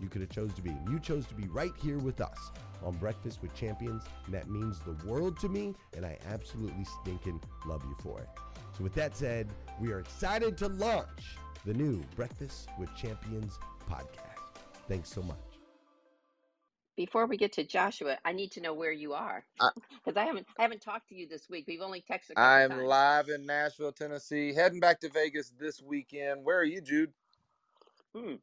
you could have chose to be, and you chose to be right here with us on Breakfast with Champions, and that means the world to me, and I absolutely stinking love you for it. So, with that said, we are excited to launch the new Breakfast with Champions podcast. Thanks so much. Before we get to Joshua, I need to know where you are I, because I haven't I haven't talked to you this week. We've only texted a couple I'm times. live in Nashville, Tennessee, heading back to Vegas this weekend. Where are you, Jude? Hmm.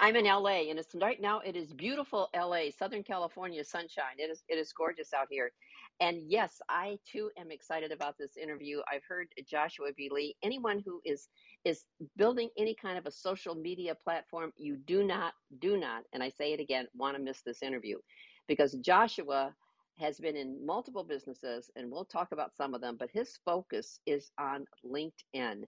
I'm in LA, and it's right now. It is beautiful LA, Southern California sunshine. It is it is gorgeous out here, and yes, I too am excited about this interview. I've heard Joshua B. Lee. Anyone who is is building any kind of a social media platform, you do not do not, and I say it again, want to miss this interview, because Joshua has been in multiple businesses, and we'll talk about some of them. But his focus is on LinkedIn.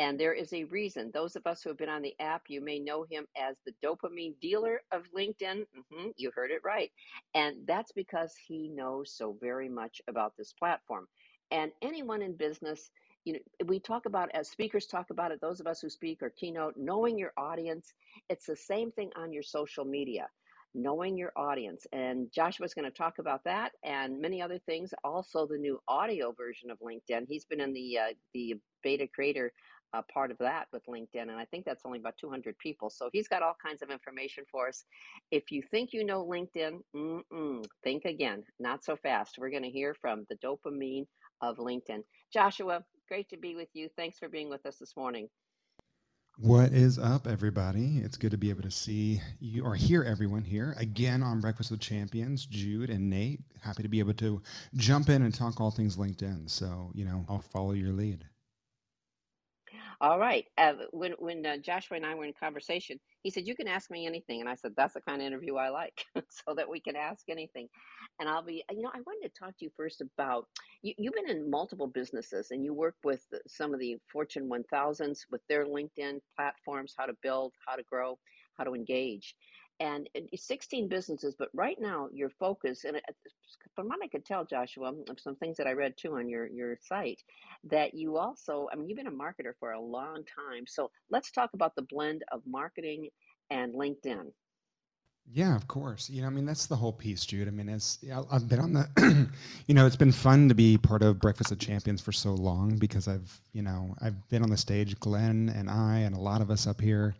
And there is a reason. Those of us who have been on the app, you may know him as the dopamine dealer of LinkedIn. hmm you heard it right. And that's because he knows so very much about this platform. And anyone in business, you know, we talk about as speakers talk about it, those of us who speak or keynote, knowing your audience. It's the same thing on your social media knowing your audience. And Joshua's going to talk about that and many other things. Also, the new audio version of LinkedIn. He's been in the uh, the beta creator a part of that with LinkedIn, and I think that's only about 200 people. So he's got all kinds of information for us. If you think you know LinkedIn, think again, not so fast. We're going to hear from the dopamine of LinkedIn. Joshua, great to be with you. Thanks for being with us this morning. What is up, everybody? It's good to be able to see you or hear everyone here again on Breakfast with Champions. Jude and Nate, happy to be able to jump in and talk all things LinkedIn. So, you know, I'll follow your lead. All right. Uh, when when uh, Joshua and I were in conversation, he said, "You can ask me anything," and I said, "That's the kind of interview I like, so that we can ask anything." And I'll be, you know, I wanted to talk to you first about you, you've been in multiple businesses and you work with some of the Fortune 1000s with their LinkedIn platforms, how to build, how to grow, how to engage and 16 businesses but right now your focus and from what i could tell joshua mm, of some things that i read too on your your site that you also i mean you've been a marketer for a long time so let's talk about the blend of marketing and linkedin yeah, of course. You know, I mean, that's the whole piece, Jude. I mean, it's I've been on the, you know, it's been fun to be part of Breakfast of Champions for so long because I've, you know, I've been on the stage. Glenn and I and a lot of us up here,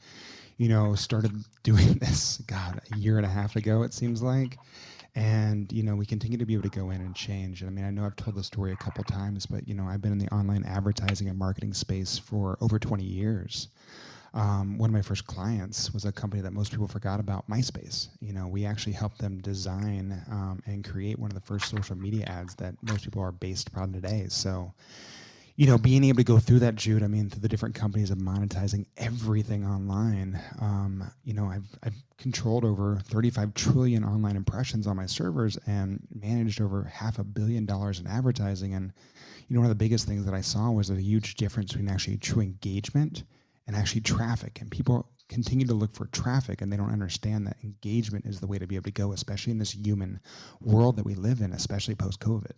you know, started doing this, God, a year and a half ago, it seems like. And, you know, we continue to be able to go in and change. And I mean, I know I've told the story a couple times, but, you know, I've been in the online advertising and marketing space for over 20 years. Um, one of my first clients was a company that most people forgot about, MySpace. You know, we actually helped them design um, and create one of the first social media ads that most people are based upon today. So, you know, being able to go through that, Jude, I mean, through the different companies of monetizing everything online, um, you know, I've, I've controlled over 35 trillion online impressions on my servers and managed over half a billion dollars in advertising. And, you know, one of the biggest things that I saw was a huge difference between actually true engagement and actually traffic. And people continue to look for traffic and they don't understand that engagement is the way to be able to go, especially in this human world that we live in, especially post COVID.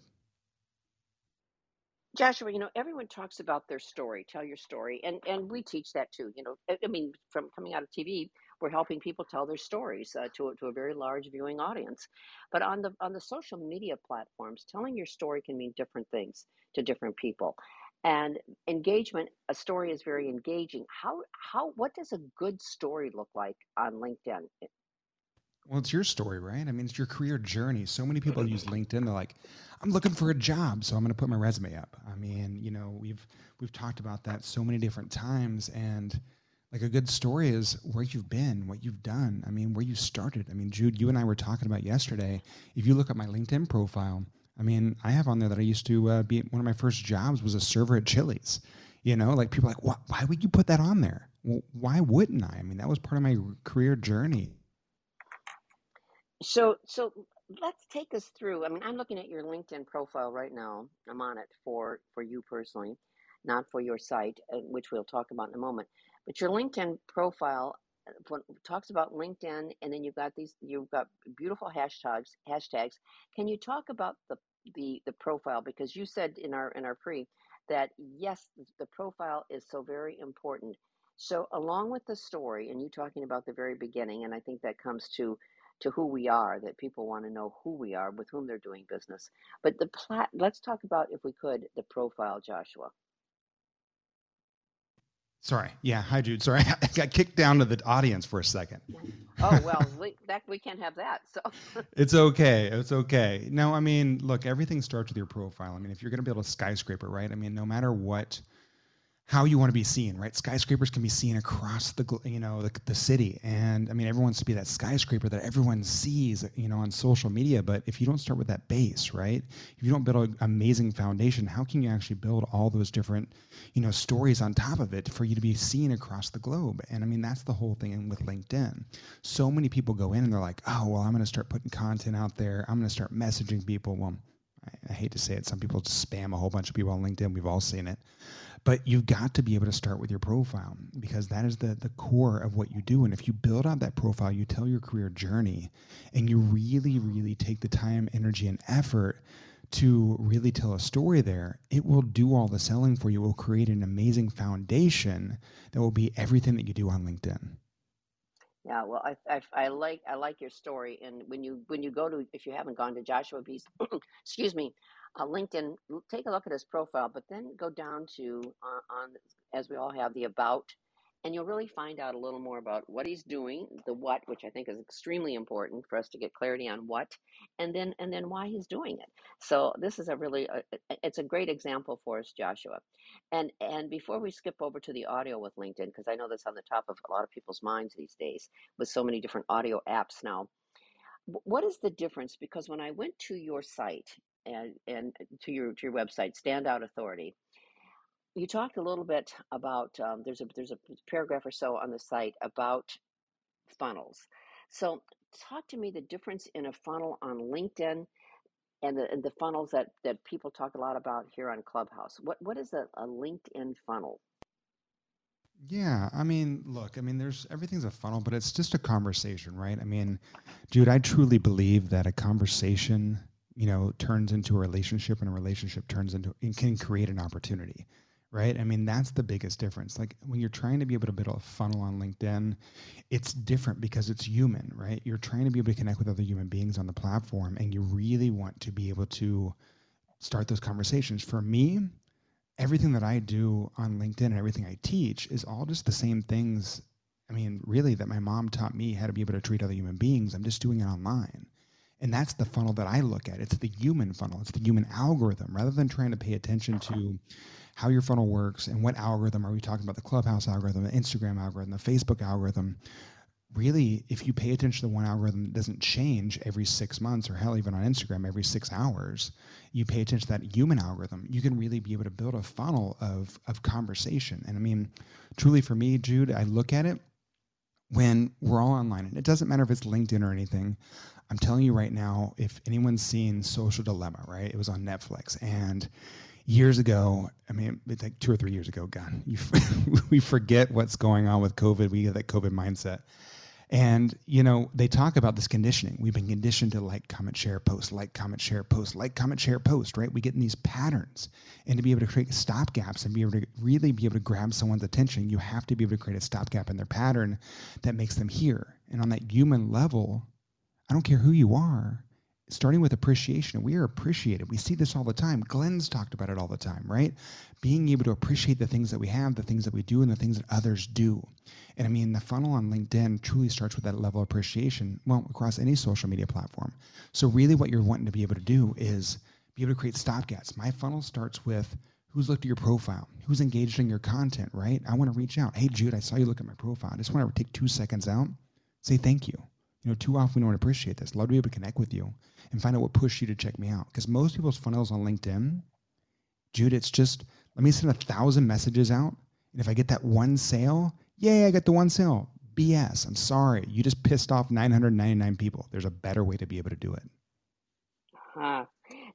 Joshua, you know, everyone talks about their story, tell your story. And and we teach that too. You know, I, mean, from coming out of TV, we're helping people tell their stories uh, to, to a very large viewing audience. But on the on the social media platforms, telling your story can mean different things to different people. And engagement, a story is very engaging. How how what does a good story look like on LinkedIn? Well, it's your story, right? I mean, it's your career journey. So many people use LinkedIn. They're like, I'm looking for a job, so I'm going to put my resume up. I mean, you know, we've we've talked about that so many different times, and like a good story is where you've been, what you've done. I mean, where you started. I mean, Jude, you and I were talking about yesterday. If you look at my LinkedIn profile, I mean, I have on there that I used to uh, be one of my first jobs was a server at Chili's. You know, like people like, why, why would you put that on there? Well, why wouldn't I? I mean, that was part of my career journey. So, so let's take us through. I mean, I'm looking at your LinkedIn profile right now. I'm on it for for you personally, not for your site, uh, which we'll talk about in a moment. But your LinkedIn profile uh, talks about LinkedIn, and then you've got these. You've got beautiful hashtags. Hashtags. Can you talk about the the the profile because you said in our in our pre that yes, the profile is so very important. So along with the story, and you talking about the very beginning, and I think that comes to to who we are, that people want to know who we are, with whom they're doing business. But the plat, let's talk about, if we could, the profile, Joshua. Sorry. Yeah. Hi, Jude. Sorry, I got kicked down to the audience for a second. oh well, we, that we can't have that. So it's okay. It's okay. No, I mean, look, everything starts with your profile. I mean, if you're going to build a skyscraper, right? I mean, no matter what how you want to be seen, right? Skyscrapers can be seen across the you know the, the city, and I mean everyone wants to be that skyscraper that everyone sees, you know, on social media. But if you don't start with that base, right? If you don't build an amazing foundation, how can you actually build all those different, you know, stories on top of it for you to be seen across the globe? And I mean that's the whole thing with LinkedIn. So many people go in and they're like, oh well, I'm going to start putting content out there. I'm going to start messaging people. Well, I, I hate to say it, some people just spam a whole bunch of people on LinkedIn. We've all seen it. But you've got to be able to start with your profile because that is the, the core of what you do. And if you build out that profile, you tell your career journey, and you really, really take the time, energy, and effort to really tell a story there, it will do all the selling for you. It will create an amazing foundation that will be everything that you do on LinkedIn. Yeah, well, I, I I like I like your story, and when you when you go to if you haven't gone to Joshua B's, excuse me, uh, LinkedIn, take a look at his profile, but then go down to uh, on as we all have the about, and you'll really find out a little more about what he's doing, the what, which I think is extremely important for us to get clarity on what, and then and then why he's doing it. So this is a really uh, it's a great example for us, Joshua. And and before we skip over to the audio with LinkedIn, because I know that's on the top of a lot of people's minds these days with so many different audio apps now. What is the difference? Because when I went to your site and and to your to your website, Standout Authority you talked a little bit about um, there's a there's a paragraph or so on the site about funnels. So talk to me the difference in a funnel on LinkedIn and the and the funnels that that people talk a lot about here on Clubhouse. What what is a, a LinkedIn funnel? Yeah, I mean, look, I mean, there's everything's a funnel, but it's just a conversation, right? I mean, dude, I truly believe that a conversation, you know, turns into a relationship, and a relationship turns into and can create an opportunity right? I mean, that's the biggest difference. Like when you're trying to be able to build a funnel on LinkedIn, it's different because it's human, right? You're trying to be able to connect with other human beings on the platform and you really want to be able to start those conversations. For me, everything that I do on LinkedIn and everything I teach is all just the same things. I mean, really, that my mom taught me how to be able to treat other human beings. I'm just doing it online. And that's the funnel that I look at. It's the human funnel, it's the human algorithm. Rather than trying to pay attention to how your funnel works and what algorithm are we talking about the clubhouse algorithm the instagram algorithm the facebook algorithm? Really if you pay attention to one algorithm that doesn't change every six months or hell even on instagram every six hours you pay attention to that human algorithm you can really be able to build a funnel of of conversation. And i mean truly for me jude i look at it when we're all online. And it doesn't matter if it's linkedin or anything i'm telling you right now if anyone's seen social dilemma right it was on netflix and years ago, I mean, like two or three years ago. You, we forget what's going on with COVID. We get that COVID mindset. And, you know, they talk about this conditioning. We've been conditioned to like, comment, share, post, like, comment, share, post, like, comment, share, post, right? We get in these patterns. And to be able to create stop gaps and be able to really be able to grab someone's attention, you have to be able to create a stop gap in their pattern that makes them hear. And on that human level, I don't care who you are, starting with appreciation. We are appreciated. We see this all the time. Glenn's talked about it all the time, right? Being able to appreciate the things that we have, the things that we do, and the things that others do. And I mean, the funnel on LinkedIn truly starts with that level of appreciation, well, across any social media platform. So, really, what you're wanting to be able to do is be able to create stopgaps. My funnel starts with who's looked at your profile, who's engaged in your content, right? I want to reach out. Hey, Jude, I saw you look at my profile. I just want to take two seconds out, say thank you you know, too often we don't appreciate this. Love to be able to connect with you and find out what pushed you to check me out. Because most people's funnels on LinkedIn, Jude, it's just let me send a thousand messages out. And if I get that one sale, yay, I got the one sale. BS. I'm sorry. You just pissed off 999 people. There's a better way to be able to do it. Uh,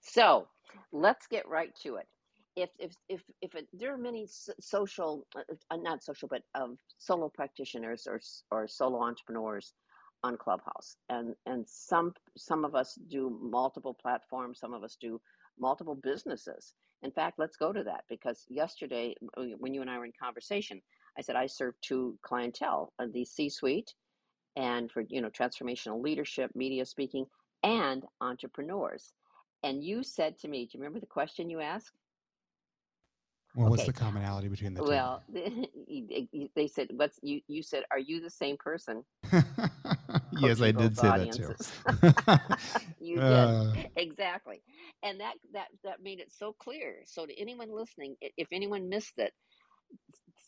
so let's get right to it. If if if if it, there are many social, uh, uh, not social, but um, solo practitioners or or solo entrepreneurs on Clubhouse. And and some some of us do multiple platforms, some of us do multiple businesses. In fact, let's go to that because yesterday when you and I were in conversation, I said I serve two clientele, uh, the C-suite and for you know transformational leadership, media speaking, and entrepreneurs. And you said to me, do you remember the question you asked? Well, what's the commonality between the two? Well, they said, "What's you?" You said, "Are you the same person?" yes, I did say audiences. that too. you did uh, exactly, and that that that made it so clear. So to anyone listening, if anyone missed it,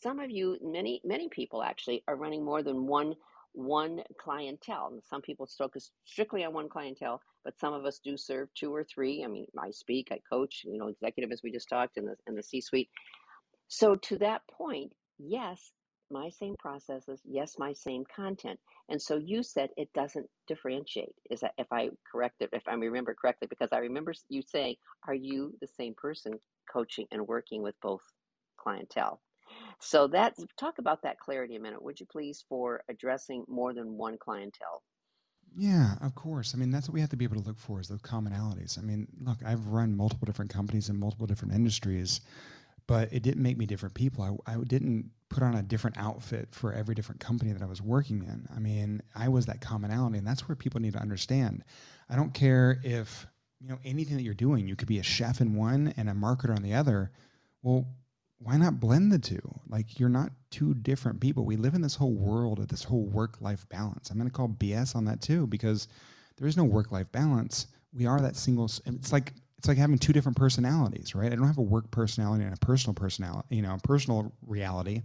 some of you, many many people actually, are running more than one one clientele. Some people focus strictly on one clientele, but some of us do serve two or three. I mean, I speak, I coach, you know, executive as we just talked in the in the C-suite. So to that point, yes, my same processes, yes, my same content. And so you said it doesn't differentiate. Is that if I correct it, if I remember correctly, because I remember you saying, are you the same person coaching and working with both clientele? So that talk about that clarity a minute, would you please, for addressing more than one clientele? Yeah, of course. I mean, that's what we have to be able to look for is those commonalities. I mean, look, I've run multiple different companies in multiple different industries but it didn't make me different people. I, I didn't put on a different outfit for every different company that I was working in. I mean, I was that commonality, and that's where people need to understand. I don't care if you know anything that you're doing. You could be a chef in one and a marketer on the other. Well, why not blend the two? Like you're not two different people. We live in this whole world of this whole work-life balance. I'm going to call BS on that too because there is no work-life balance. We are that single. It's like it's like having two different personalities, right? I don't have a work personality and a personal personality, you know, a personal reality.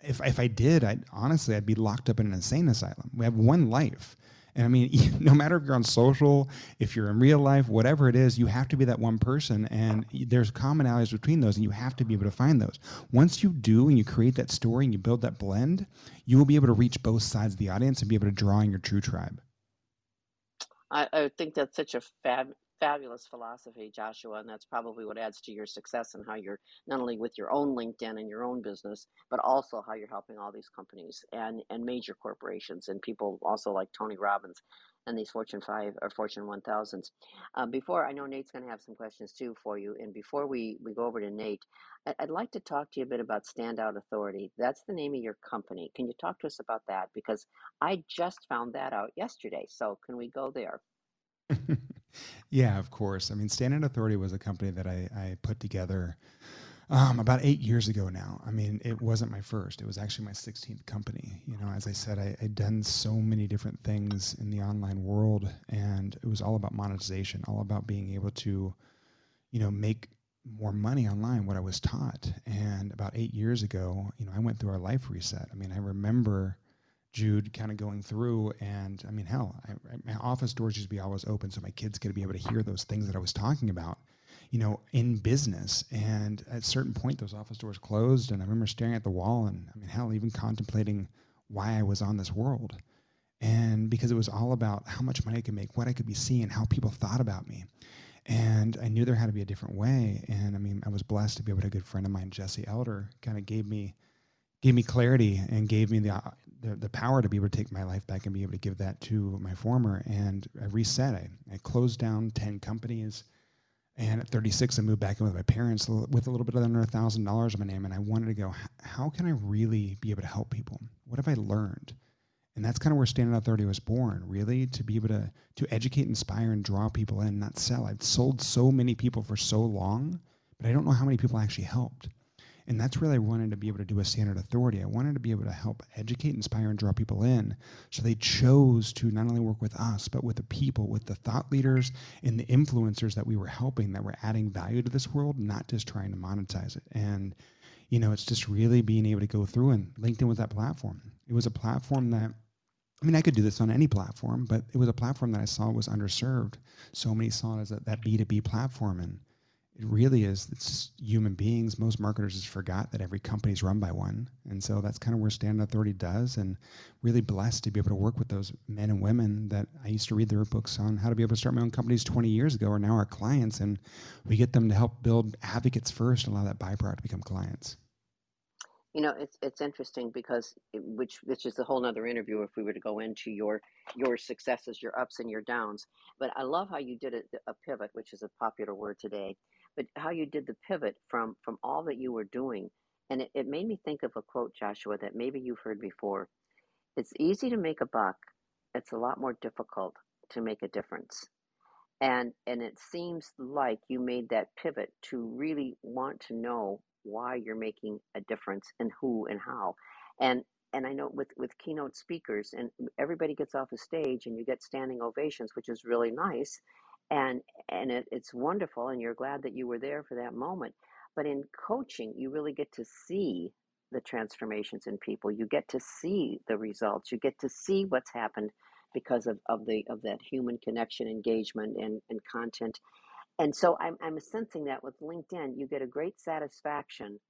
If if I did, I honestly I'd be locked up in an insane asylum. We have one life. And I mean, no matter if you're on social, if you're in real life, whatever it is, you have to be that one person. And there's commonalities between those, and you have to be able to find those. Once you do and you create that story and you build that blend, you will be able to reach both sides of the audience and be able to draw in your true tribe. I, I think that's such a fab, fabulous philosophy, Joshua, and that's probably what adds to your success and how you're not only with your own LinkedIn and your own business, but also how you're helping all these companies and and major corporations and people also like Tony Robbins and these Fortune 5 or Fortune 1000s. Um, before, I know Nate's going to have some questions too for you. And before we, we go over to Nate, I, I'd like to talk to you a bit about Standout Authority. That's the name of your company. Can you talk to us about that? Because I just found that out yesterday. So can we go there? yeah, of course. I mean, Standout Authority was a company that I, I put together um, about eight years ago now. I mean, it wasn't my first. It was actually my 16th company. You know, as I said, I, had done so many different things in the online world, and it was all about monetization, all about being able to, you know, make more money online. What I was taught, and about eight years ago, you know, I went through our life reset. I mean, I remember Jude kind of going through. And I mean, hell, I, my office doors used to be always open so my kids could be able to hear those things that I was talking about, you know, in business. And at a certain point, those office doors closed. And I remember staring at the wall and I mean, hell, even contemplating why I was on this world. And because it was all about how much money I could make, what I could be seeing, how people thought about me. And I knew there had to be a different way. And I mean, I was blessed to be able to a good friend of mine, Jesse Elder, kind of gave me gave me clarity and gave me the, the, the power to be able to take my life back and be able to give that to my former. And I reset. I, I closed down 10 companies. And at 36, I moved back in with my parents with a little bit under $1,000 in my name. And I wanted to go, how can I really be able to help people? What have I learned? And that's kind of where Standout Authority was born, really, to be able to, to educate, inspire, and draw people in, not sell. I've sold so many people for so long, but I don't know how many people actually helped. And that's really I wanted to be able to do a Standout Authority. I wanted to be able to help educate, inspire, and draw people in. So they chose to not only work with us, but with the people, with the thought leaders and the influencers that we were helping, that were adding value to this world, not just trying to monetize it. And, you know, it's just really being able to go through and LinkedIn was that platform. It was a platform that I mean, I could do this on any platform, but it was a platform that I saw was underserved. So many saw it as that B2B platform. And it really is it's human beings. Most marketers just forgot that every company is run by one. And so that's kind of where Standout Authority does and really blessed to be able to work with those men and women that i used to read their books on how to be able to start my own companies 20 years ago are now our clients and we get them to help build advocates first and allow that byproduct to become clients. You know it's it's interesting because it, which which is a whole nother interview if we were to go into your your successes your ups and your downs. But i love how you did a, a pivot which is a popular word today but how you did the pivot from from all that you were doing. And it, it made me think of a quote joshua that maybe you've heard before. It's easy to make a buck. It's a lot more difficult to make a difference. And and it seems like you made that pivot to really want to know why you're making a difference and who and how. And and I know with with keynote speakers and everybody gets off the stage and you get standing ovations which is really nice and and it, it's wonderful and you're glad that you were there for that moment but in coaching you really get to see the transformations in people. You get to see the results. You get to see what's happened because of, of the of that human connection engagement and, and content. And so I'm, I'm sensing that with linkedin you get a great satisfaction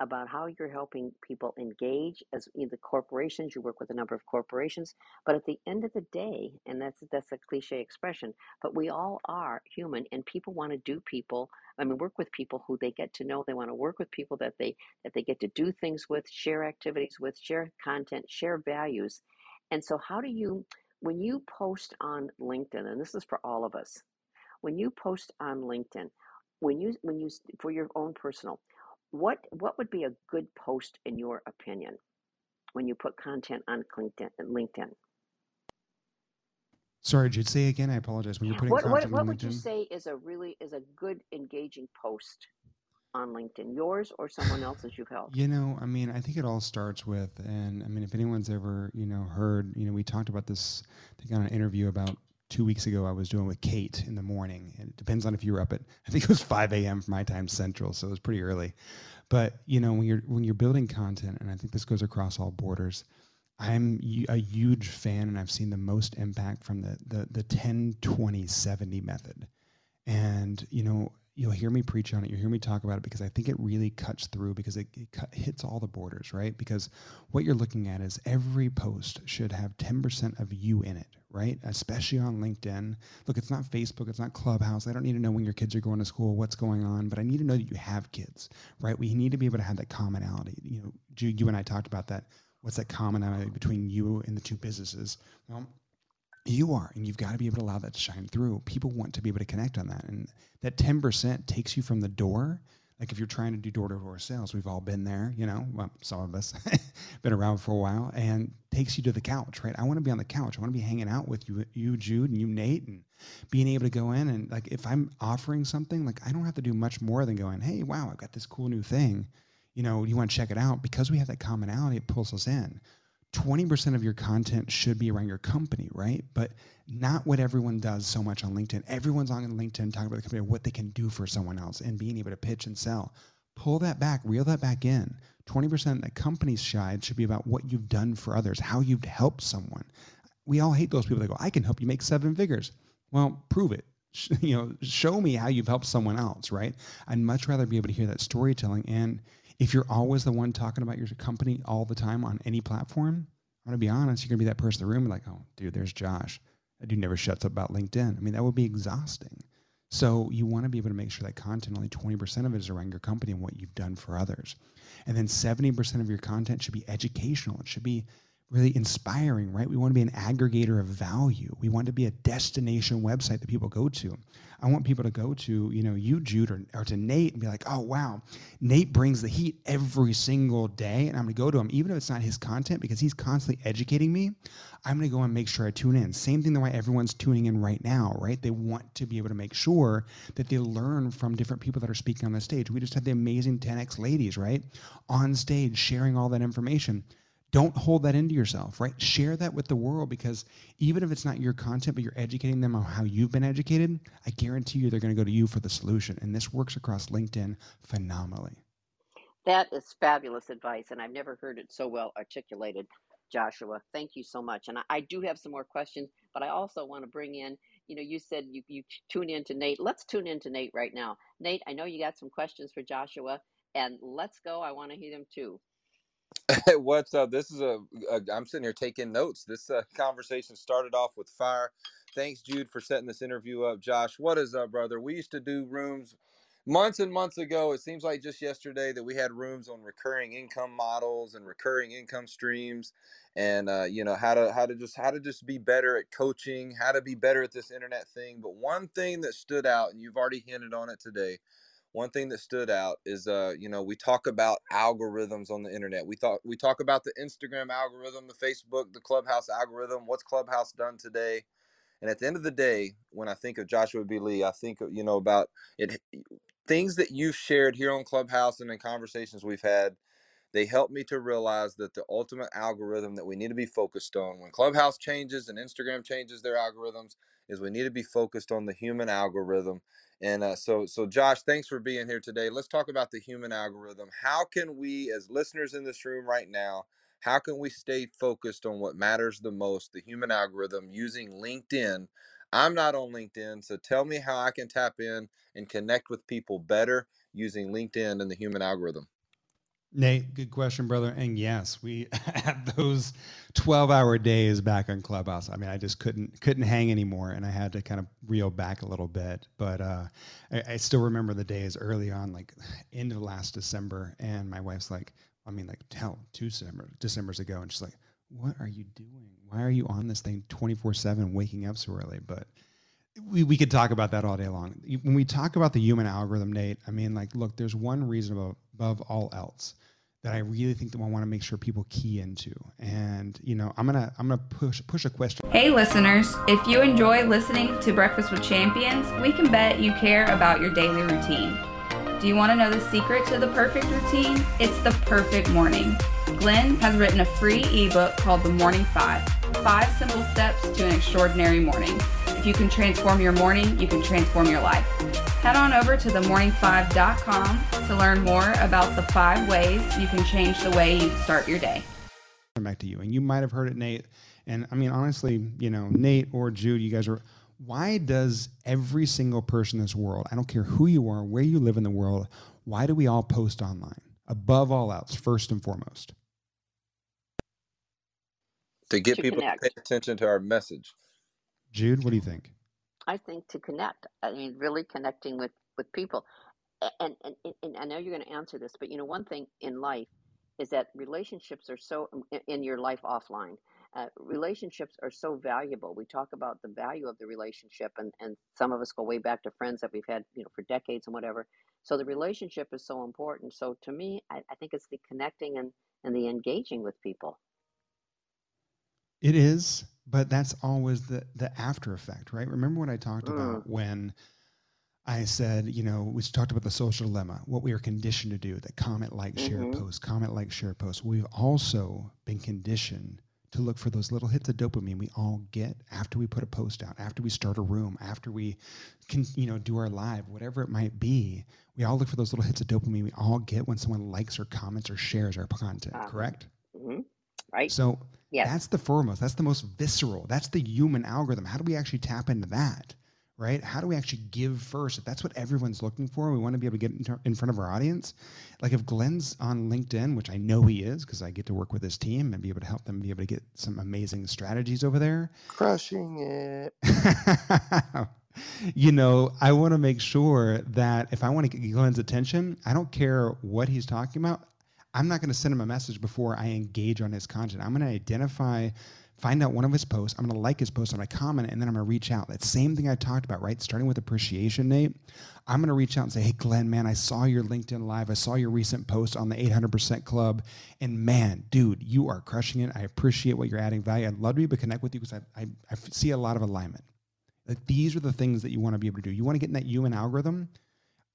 about how you're helping people engage as in the corporations you work with a number of corporations but at the end of the day and that's that's a cliche expression but we all are human and people want to do people i mean work with people who they get to know they want to work with people that they that they get to do things with share activities with share content share values. And so how do you when you post on linkedin and this is for all of us when you post on linkedin when you when you for your own personal what what would be a good post in your opinion when you put content on LinkedIn? LinkedIn. Sorry, Jude, say again. I apologize. When you're putting What what what would you say is a really is a good engaging post on LinkedIn? Yours or someone else's you've helped? you know, I mean, I think it all starts with, and I mean, if anyone's ever, you know, heard, you know, we talked about this, I think on an interview about two weeks ago I was doing with Kate in the morning. And it depends on if you were up at, I think it was 5 a.m. for my time central, so it was pretty early. But you know, when you're when you're building content, and I think this goes across all borders, I'm a huge fan, and I've seen the most impact from the the the 10, 20, 70 method. And you know, you'll hear me preach on it. You'll hear me talk about it because I think it really cuts through because it, it cut, hits all the borders, right? Because what you're looking at is every post should have 10% of you in it, right? Especially on LinkedIn. Look, it's not Facebook, it's not Clubhouse. I don't need to know when your kids are going to school, what's going on, but I need to know that you have kids, right? We need to be able to have that commonality. You know, you and I talked about that. What's that commonality between you and the two businesses? Well, you are, and you've got to be able to allow that to shine through. People want to be able to connect on that. And that 10% takes you from the door. Like if you're trying to do door to door sales, we've all been there, you know, well, some of us been around for a while and takes you to the couch, right? I want to be on the couch. I want to be hanging out with you, you, Jude, and you, Nate, and being able to go in and like if I'm offering something, like I don't have to do much more than going, hey, wow, I've got this cool new thing. You know, you want to check it out because we have that commonality, it pulls us in. 20% of your content should be around your company, right? But not what everyone does so much on LinkedIn. Everyone's on LinkedIn talking about the company, what they can do for someone else and being able to pitch and sell. Pull that back, reel that back in. 20% the company's side should be about what you've done for others, how you've helped someone. We all hate those people that go, I can help you make seven figures. Well, prove it. You know, show me how you've helped someone else, right? I'd much rather be able to hear that storytelling. And if you're always the one talking about your company all the time on any platform, I'm gonna be honest, you're gonna be that person in the room like, oh, dude, there's Josh. That dude never shuts up about LinkedIn. I mean, that would be exhausting. So you want to be able to make sure that content, only 20% of it is around your company and what you've done for others. And then 70% of your content should be educational. It should be really inspiring, right? We want to be an aggregator of value. We want to be a destination website that people go to. I want people to go to, you know, you, Jude, or, or to Nate and be like, oh, wow, Nate brings the heat every single day. And I'm going to go to him, even if it's not his content, because he's constantly educating me. I'm going to go and make sure I tune in. Same thing the way everyone's tuning in right now, right? They want to be able to make sure that they learn from different people that are speaking on the stage. We just had the amazing 10X ladies, right? On stage sharing all that information don't hold that into yourself, right? Share that with the world because even if it's not your content, but you're educating them on how you've been educated, I guarantee you they're going to go to you for the solution. And this works across LinkedIn phenomenally. That is fabulous advice, and I've never heard it so well articulated, Joshua. Thank you so much. And I, I do have some more questions, but I also want to bring in, you know, you said you, you tune in to Nate. Let's tune in to Nate right now. Nate, I know you got some questions for Joshua, and let's go. I want to hear them too. What's up? This is a, a. I'm sitting here taking notes. This uh, conversation started off with fire. Thanks, Jude, for setting this interview up. Josh, what is up, brother? We used to do rooms months and months ago. It seems like just yesterday that we had rooms on recurring income models and recurring income streams, and uh, you know how to how to just how to just be better at coaching, how to be better at this internet thing. But one thing that stood out, and you've already hinted on it today, one thing that stood out is uh you know we talk about algorithms on the internet. We thought we talk about the instagram algorithm the facebook the clubhouse algorithm what's clubhouse done today? And at the end of the day when i think of joshua b. Lee i think you know about it things that you've shared here on clubhouse and in conversations we've had they help me to realize that the ultimate algorithm that we need to be focused on when clubhouse changes and instagram changes their algorithms is we need to be focused on the human algorithm and uh, so, so Josh, thanks for being here today. Let's talk about the human algorithm. How can we, as listeners in this room right now, how can we stay focused on what matters the most, the human algorithm, using LinkedIn? I'm not on LinkedIn, so tell me how I can tap in and connect with people better using LinkedIn and the human algorithm. Nate, good question, brother. And yes, we had those 12 hour days back on Clubhouse. I mean, I just couldn't couldn't hang anymore and I had to kind of reel back a little bit. But uh, I, I still remember the days early on, like end of last December, and my wife's like, I mean, like hell, two December, Decembers ago, and she's like, What are you doing? Why are you on this thing 24 7 waking up so early? But we, we could talk about that all day long. When we talk about the human algorithm, Nate, I mean, like, look, there's one reason above, above all else that I really think that I want to make sure people key into. And you know, I'm gonna I'm gonna push push a question. Hey listeners, if you enjoy listening to Breakfast with Champions, we can bet you care about your daily routine. Do you want to know the secret to the perfect routine? It's the perfect morning. Glenn has written a free ebook called The Morning Five Five Simple Steps to an Extraordinary Morning. If you can transform your morning, you can transform your life. Head on over to themorning5.com to learn more about the five ways you can change the way you start your day. Back to you. And you might have heard it, Nate. And I mean, honestly, you know, Nate or Jude, you guys are. Why does every single person in this world, I don't care who you are, where you live in the world, why do we all post online? Above all else, first and foremost to get to people connect. to pay attention to our message. Jude, what do you think? I think to connect. I mean, really connecting with with people. And and, and, I know you're going to answer this, but you know, one thing in life is that relationships are so in your life offline. Uh, relationships are so valuable. We talk about the value of the relationship, and, and some of us go way back to friends that we've had, you know, for decades and whatever. So the relationship is so important. So to me, I, I think it's the connecting and, and the engaging with people. It is, but that's always the the after effect, right? Remember what I talked about mm. when I said, you know, we talked about the social dilemma, what we are conditioned to do, that comment, like, share, mm-hmm. post, comment, like, share, post. We've also been conditioned to look for those little hits of dopamine we all get after we put a post out, after we start a room, after we can, you know, do our live, whatever it might be. We all look for those little hits of dopamine we all get when someone likes or comments or shares our content, uh-huh. correct? Mm-hmm. Right. So Yes. That's the foremost. That's the most visceral. That's the human algorithm. How do we actually tap into that? Right? How do we actually give first? If that's what everyone's looking for, we want to be able to get in front of our audience. Like if Glenn's on LinkedIn, which I know he is because I get to work with his team and be able to help them be able to get some amazing strategies over there. Crushing it. you know, I want to make sure that if I want to get Glenn's attention, I don't care what he's talking about. I'm not going to send him a message before I engage on his content. I'm going to identify, find out one of his posts. I'm going to like his post. I'm going to comment, and then I'm going to reach out. That same thing I talked about, right? Starting with appreciation, Nate. I'm going to reach out and say, hey, Glenn, man, I saw your LinkedIn live. I saw your recent post on the 800% Club. And man, dude, you are crushing it. I appreciate what you're adding value. I'd love to be able to connect with you because I, I, I see a lot of alignment. Like these are the things that you want to be able to do. You want to get in that human algorithm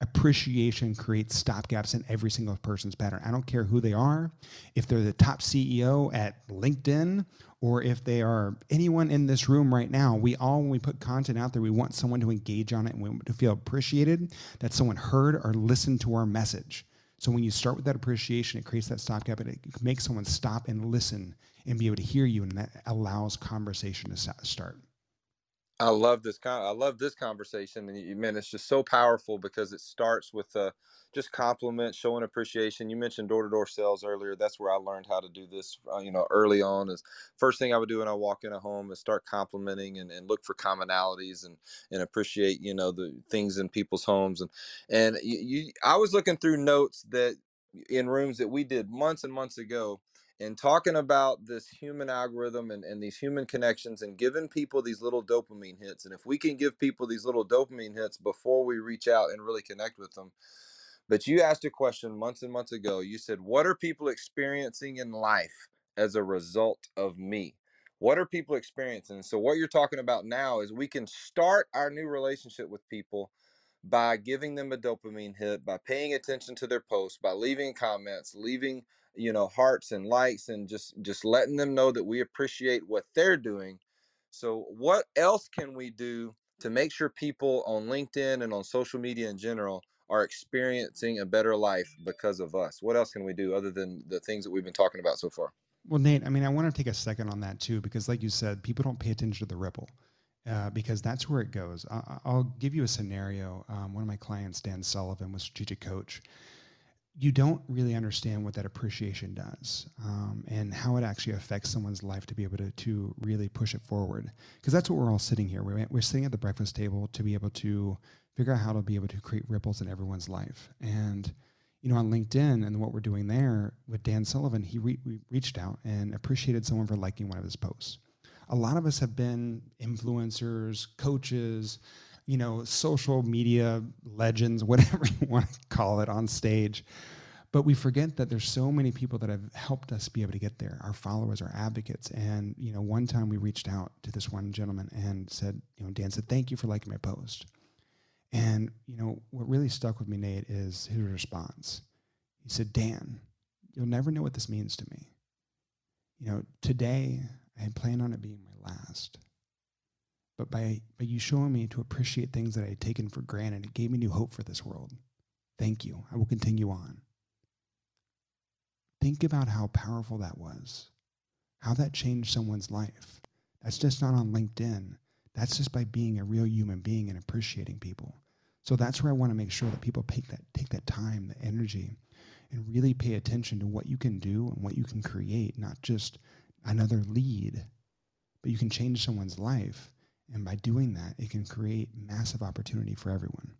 appreciation creates stopgaps in every single person's pattern. I don't care who they are, if they're the top CEO at LinkedIn or if they are anyone in this room right now. We all, when we put content out there, we want someone to engage on it and we want to feel appreciated, that someone heard or listened to our message. So when you start with that appreciation, it creates that stopgap and it makes someone stop and listen and be able to hear you, and that allows conversation to start. I love this con- I love this conversation, and man, it's just so powerful because it starts with uh, just compliment, showing appreciation. You mentioned door to door sales earlier. That's where I learned how to do this. Uh, you know, early on is first thing I would do when I walk in a home is start complimenting and, and look for commonalities and and appreciate you know the things in people's homes and and you, you I was looking through notes that in rooms that we did months and months ago and talking about this human algorithm and, and these human connections and giving people these little dopamine hits. And if we can give people these little dopamine hits before we reach out and really connect with them. But you asked a question months and months ago. You said, What are people experiencing in life as a result of me? What are people experiencing? So, what you're talking about now is we can start our new relationship with people by giving them a dopamine hit, by paying attention to their posts, by leaving comments, leaving you know hearts and likes and just just letting them know that we appreciate what they're doing so what else can we do to make sure people on linkedin and on social media in general are experiencing a better life because of us what else can we do other than the things that we've been talking about so far well nate i mean i want to take a second on that too because like you said people don't pay attention to the ripple uh, because that's where it goes. I- will give you a scenario. Um, one of my clients, Dan Sullivan, was strategic coach you don't really understand what that appreciation does um, and how it actually affects someone's life to be able to, to really push it forward. Because that's what we're all sitting here. We're, we're sitting at the breakfast table to be able to figure out how to be able to create ripples in everyone's life. And, you know, on LinkedIn and what we're doing there with Dan Sullivan, he re- reached out and appreciated someone for liking one of his posts. a lot of us have been influencers, coaches, you know, social media legends, whatever you want to call it on stage. But we forget that there's so many people that have helped us be able to get there. Our followers, our advocates. And, you know, one time we reached out to this one gentleman and said, you know, Dan said, thank you for liking my post. And, you know, what really stuck with me, Nate, is his response. He said, Dan, you'll never know what this means to me. You know, today I plan on it being my last. But by, by you showing me to appreciate things that I had taken for granted, it gave me new hope for this world. Thank you. I will continue on. Think about how powerful that was, how that changed someone's life. That's just not on LinkedIn. That's just by being a real human being and appreciating people. So that's where I want to make sure that people take that take that time, the energy, and really pay attention to what you can do and what you can create, not just another lead, but you can change someone's life. And by doing that, it can create massive opportunity for everyone.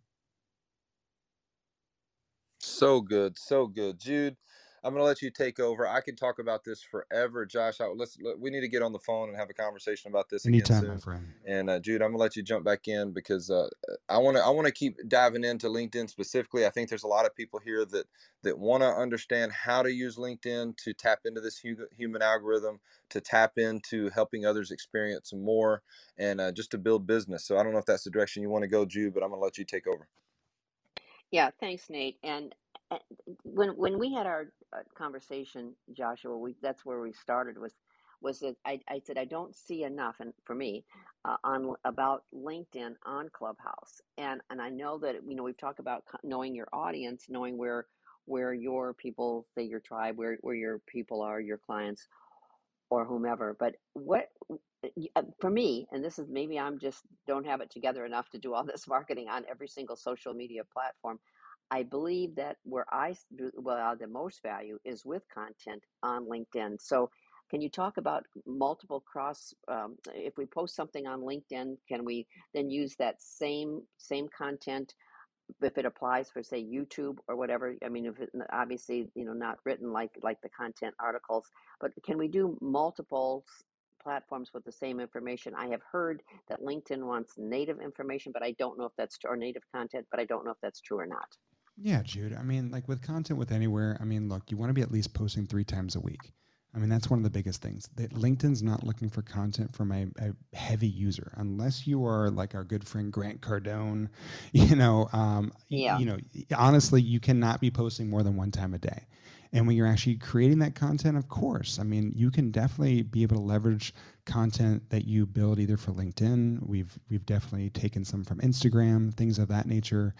So good, so good, Jude. I'm going to let you take over. I can talk about this forever, Josh. I, let's let, we need to get on the phone and have a conversation about this anytime, again soon. my friend. And uh, Jude, I'm going to let you jump back in because uh, I want to I want to keep diving into LinkedIn specifically. I think there's a lot of people here that that want to understand how to use LinkedIn to tap into this human algorithm, to tap into helping others experience more, and uh, just to build business. So I don't know if that's the direction you want to go, Jude, but I'm going to let you take over. Yeah, thanks, Nate. And when when we had our uh, conversation, Joshua, we that's where we started was was that I, I said I don't see enough, and for me, uh, on about LinkedIn on Clubhouse, and and I know that you know we've talked about knowing your audience, knowing where where your people, say your tribe, where where your people are, your clients, or whomever. But what uh, for me, and this is maybe I'm just don't have it together enough to do all this marketing on every single social media platform. I believe that where do well the most value is with content on LinkedIn. So, can you talk about multiple cross? Um, if we post something on LinkedIn, can we then use that same same content if it applies for say YouTube or whatever? I mean, if it obviously you know not written like like the content articles, but can we do multiple platforms with the same information? I have heard that LinkedIn wants native information, but I don't know if that's true, or native content, but I don't know if that's true or not. Yeah, Jude. I mean, like with content with anywhere, I mean, look, you want to be at least posting three times a week. I mean, that's one of the biggest things. That LinkedIn's not looking for content from a, a heavy user, unless you are like our good friend Grant Cardone. You know, um, Yeah. you know, honestly, you cannot be posting more than one time a day. And when you're actually creating that content, of course, I mean, you can definitely be able to leverage content that you build either for LinkedIn. We've we've definitely taken some from Instagram, things of that nature.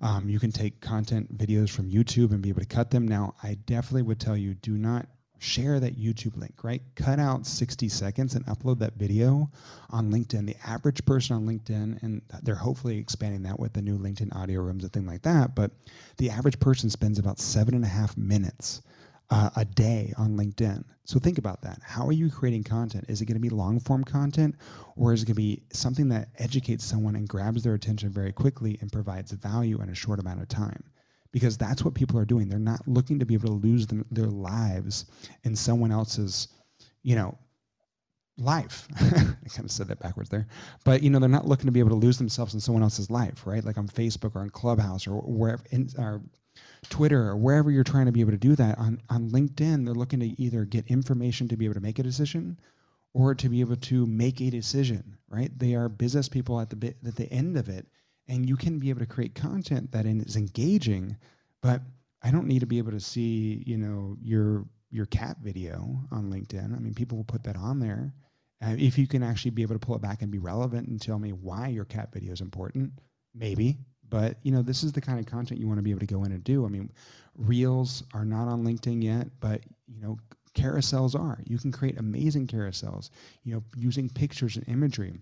Um, you can take content videos from YouTube and be able to cut them. Now, I definitely would tell you do not share that YouTube link, right? Cut out 60 seconds and upload that video on LinkedIn. The average person on LinkedIn, and they're hopefully expanding that with the new LinkedIn audio rooms and thing like that, but the average person spends about seven and a half minutes uh, a day on LinkedIn. So think about that. How are you creating content? Is it going to be long form content or is it going to be something that educates someone and grabs their attention very quickly and provides value in a short amount of time? Because that's what people are doing. They're not looking to be able to lose them, their lives in someone else's, you know, life. I kind of said that backwards there. But you know, they're not looking to be able to lose themselves in someone else's life, right? Like on Facebook or on Clubhouse or wherever in, or Twitter or wherever you're trying to be able to do that. On on LinkedIn, they're looking to either get information to be able to make a decision or to be able to make a decision, right? They are business people at the bit at the end of it. And you can be able to create content that is engaging, but I don't need to be able to see, you know, your your cat video on LinkedIn. I mean, people will put that on there. Uh, if you can actually be able to pull it back and be relevant and tell me why your cat video is important, maybe. But you know, this is the kind of content you want to be able to go in and do. I mean, reels are not on LinkedIn yet, but you know, carousels are. You can create amazing carousels. You know, using pictures and imagery.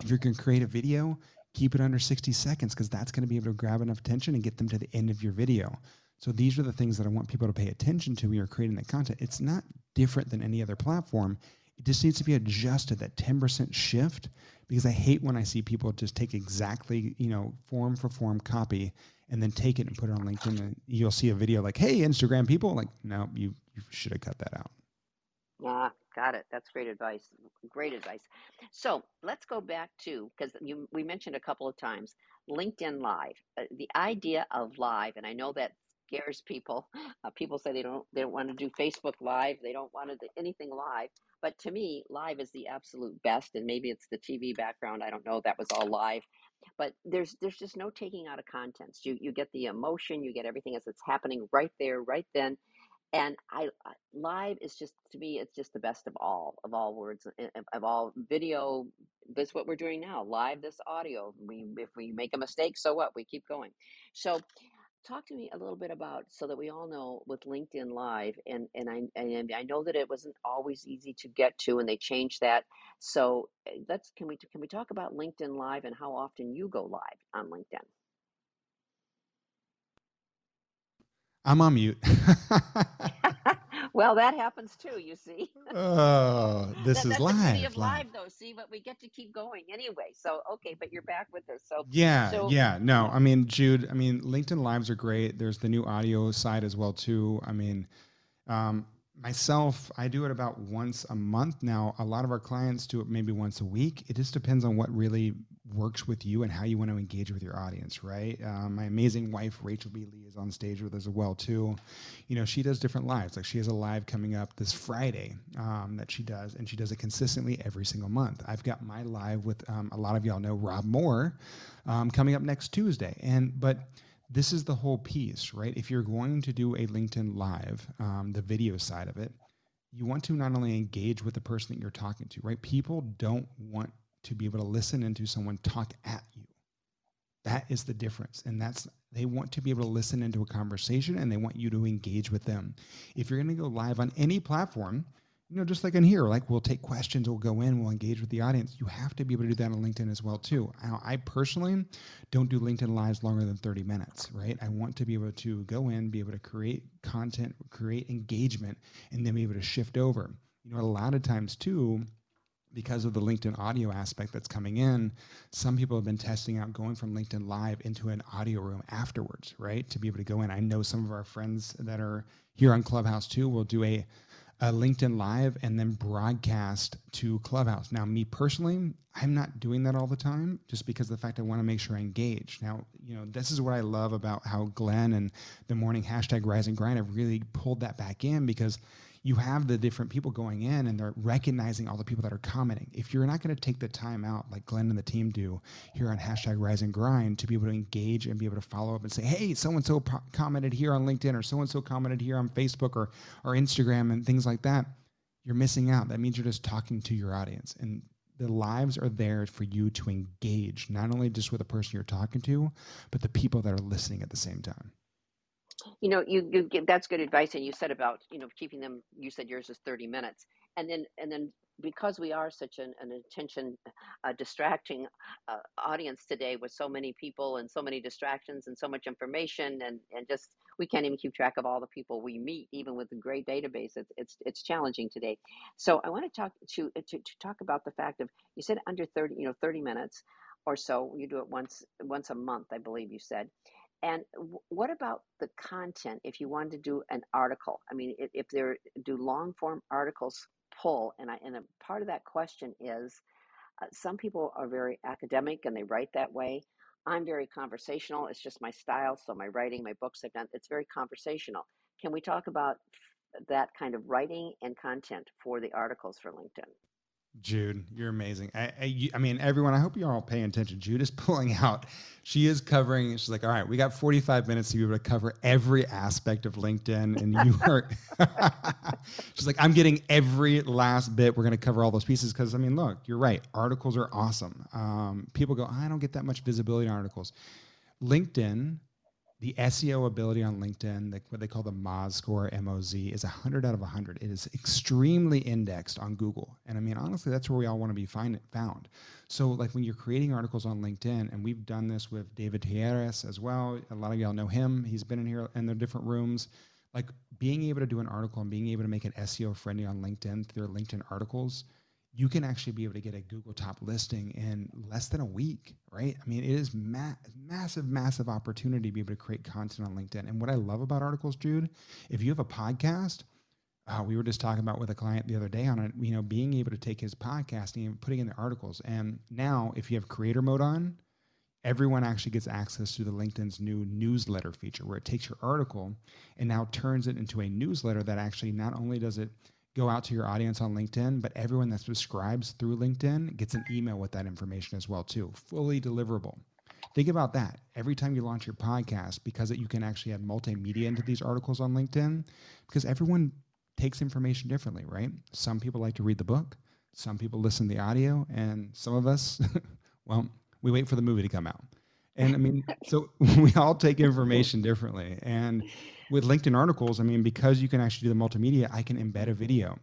If you're going to create a video, keep it under 60 seconds because that's going to be able to grab enough attention and get them to the end of your video. So these are the things that I want people to pay attention to when you're creating that content. It's not different than any other platform. It just needs to be adjusted that 10% shift because I hate when I see people just take exactly, you know, form for form copy and then take it and put it on LinkedIn and you'll see a video like, "Hey, Instagram people," like, "No, you you should have cut that out." Ah, Got it. That's great advice. Great advice. So let's go back to because we mentioned a couple of times LinkedIn Live. Uh, the idea of live, and I know that scares people. Uh, people say they don't they don't want to do Facebook Live. They don't want to do anything live. But to me, live is the absolute best. And maybe it's the TV background. I don't know. That was all live. But there's there's just no taking out of contents. You you get the emotion. You get everything as it's happening right there, right then and I live is just to me it's just the best of all of all words of, of all video. That's what we're doing now. Live this audio. We if we make a mistake, so what? We keep going. So talk to me a little bit about so that we all know with LinkedIn Live and and I and I know that it wasn't always easy to get to and they changed that. So eh, let's can we can we talk about LinkedIn Live and how often you go live on LinkedIn? I'm on mute. well, that happens too. You see. oh, this that, is that's live. The beauty of live. live, though. See, but we get to keep going anyway. So okay, but you're back with us. So Yeah, so, yeah. No, I mean, Jude, I mean, LinkedIn Lives are great. There's the new audio side as well too. I mean, um, myself, I do it about once a month now. A lot of our clients do it maybe once a week. It just depends on what really works with you and how you want to engage with your audience, right? Um, my amazing wife, Rachel B. Lee, is on stage with us as well too. You know, she does different lives. Like she has a live coming up this Friday um, that she does, and she does it consistently every single month. I've got my live with um, a lot of y'all know Rob Moore um, coming up next Tuesday, and but this is the whole piece, right? If you're going to do a LinkedIn Live, um, the video side of it, you want to not only engage with the person that you're talking to, right? People don't want to be able to listen into someone talk at you. That is the difference. And that's, they want to be able to listen into a conversation and they want you to engage with them. If you're going to go live on any platform, you know, just like in here, like we'll take questions, we'll go in, we'll engage with the audience. You have to be able to do that on LinkedIn as well too. Now, I personally don't do LinkedIn lives longer than 30 minutes, right? I want to be able to go in, be able to create content, create engagement, and then be able to shift over. You know, a lot of times too, because of the LinkedIn audio aspect that's coming in, some people have been testing out going from LinkedIn Live into an audio room afterwards, right? To be able to go in. I know some of our friends that are here on Clubhouse too will do a a LinkedIn Live and then broadcast to Clubhouse. Now, me personally, I'm not doing that all the time just because the fact I want to make sure I engage. Now, you know, this is what I love about how Glenn and the morning hashtag rise and grind have really pulled that back in because you have the different people going in and they're recognizing all the people that are commenting. If you're not going to take the time out, like Glenn and the team do here on hashtag rise and grind, to be able to engage and be able to follow up and say, hey, so and so commented here on LinkedIn or so and so commented here on Facebook or, or Instagram and things like that, you're missing out. That means you're just talking to your audience. And the lives are there for you to engage, not only just with the person you're talking to, but the people that are listening at the same time you know you, you get that's good advice and you said about you know keeping them you said yours is 30 minutes. And then and then because we are such an, an attention uh, distracting uh, audience today with so many people and so many distractions and so much information and and just we can't even keep track of all the people we meet even with a great database it's it's, it's challenging today. So i want to talk to, to to talk about the fact of you said under 30 you know 30 minutes or so you do it once once a month i believe you said and w- what about the content? If you wanted to do an article, I mean, if, if there do long form articles pull, and I and a part of that question is, uh, some people are very academic and they write that way. I'm very conversational. It's just my style. So my writing, my books I've done, it's very conversational. Can we talk about that kind of writing and content for the articles for LinkedIn? Jude, you're amazing. I, I, I, mean, everyone, I hope you're all paying attention. Jude is pulling out. She is covering. She's like, all right, we got 45 minutes to be able to cover every aspect of LinkedIn. And you are, she's like, I'm getting every last bit. We're going to cover all those pieces. Cause I mean, look, you're right. Articles are awesome. Um, people go, I don't get that much visibility on articles. LinkedIn the SEO ability on LinkedIn, the, what they call the Moz score, M-O-Z, is 100 out of 100. It is extremely indexed on Google. And I mean, honestly, that's where we all want to be find, found. So like when you're creating articles on LinkedIn, and we've done this with David Tieres as well. A lot of y'all know him. He's been in here in the different rooms. Like being able to do an article and being able to make it SEO friendly on LinkedIn through their LinkedIn articles – you can actually be able to get a Google top listing in less than a week, right? I mean, it is ma- massive, massive opportunity to be able to create content on LinkedIn. And what I love about articles, Jude, if you have a podcast, uh, we were just talking about with a client the other day on it, you know, being able to take his podcasting and putting in the articles. And now, if you have creator mode on, everyone actually gets access to the LinkedIn's new newsletter feature where it takes your article and now turns it into a newsletter that actually not only does it go out to your audience on LinkedIn, but everyone that subscribes through LinkedIn gets an email with that information as well too, fully deliverable. Think about that. Every time you launch your podcast, because it, you can actually add multimedia into these articles on LinkedIn, because everyone takes information differently, right? Some people like to read the book, some people listen to the audio, and some of us, well, we wait for the movie to come out. And I mean, so we all take information differently. And with LinkedIn articles, I mean, because you can actually do the multimedia, I can embed a video.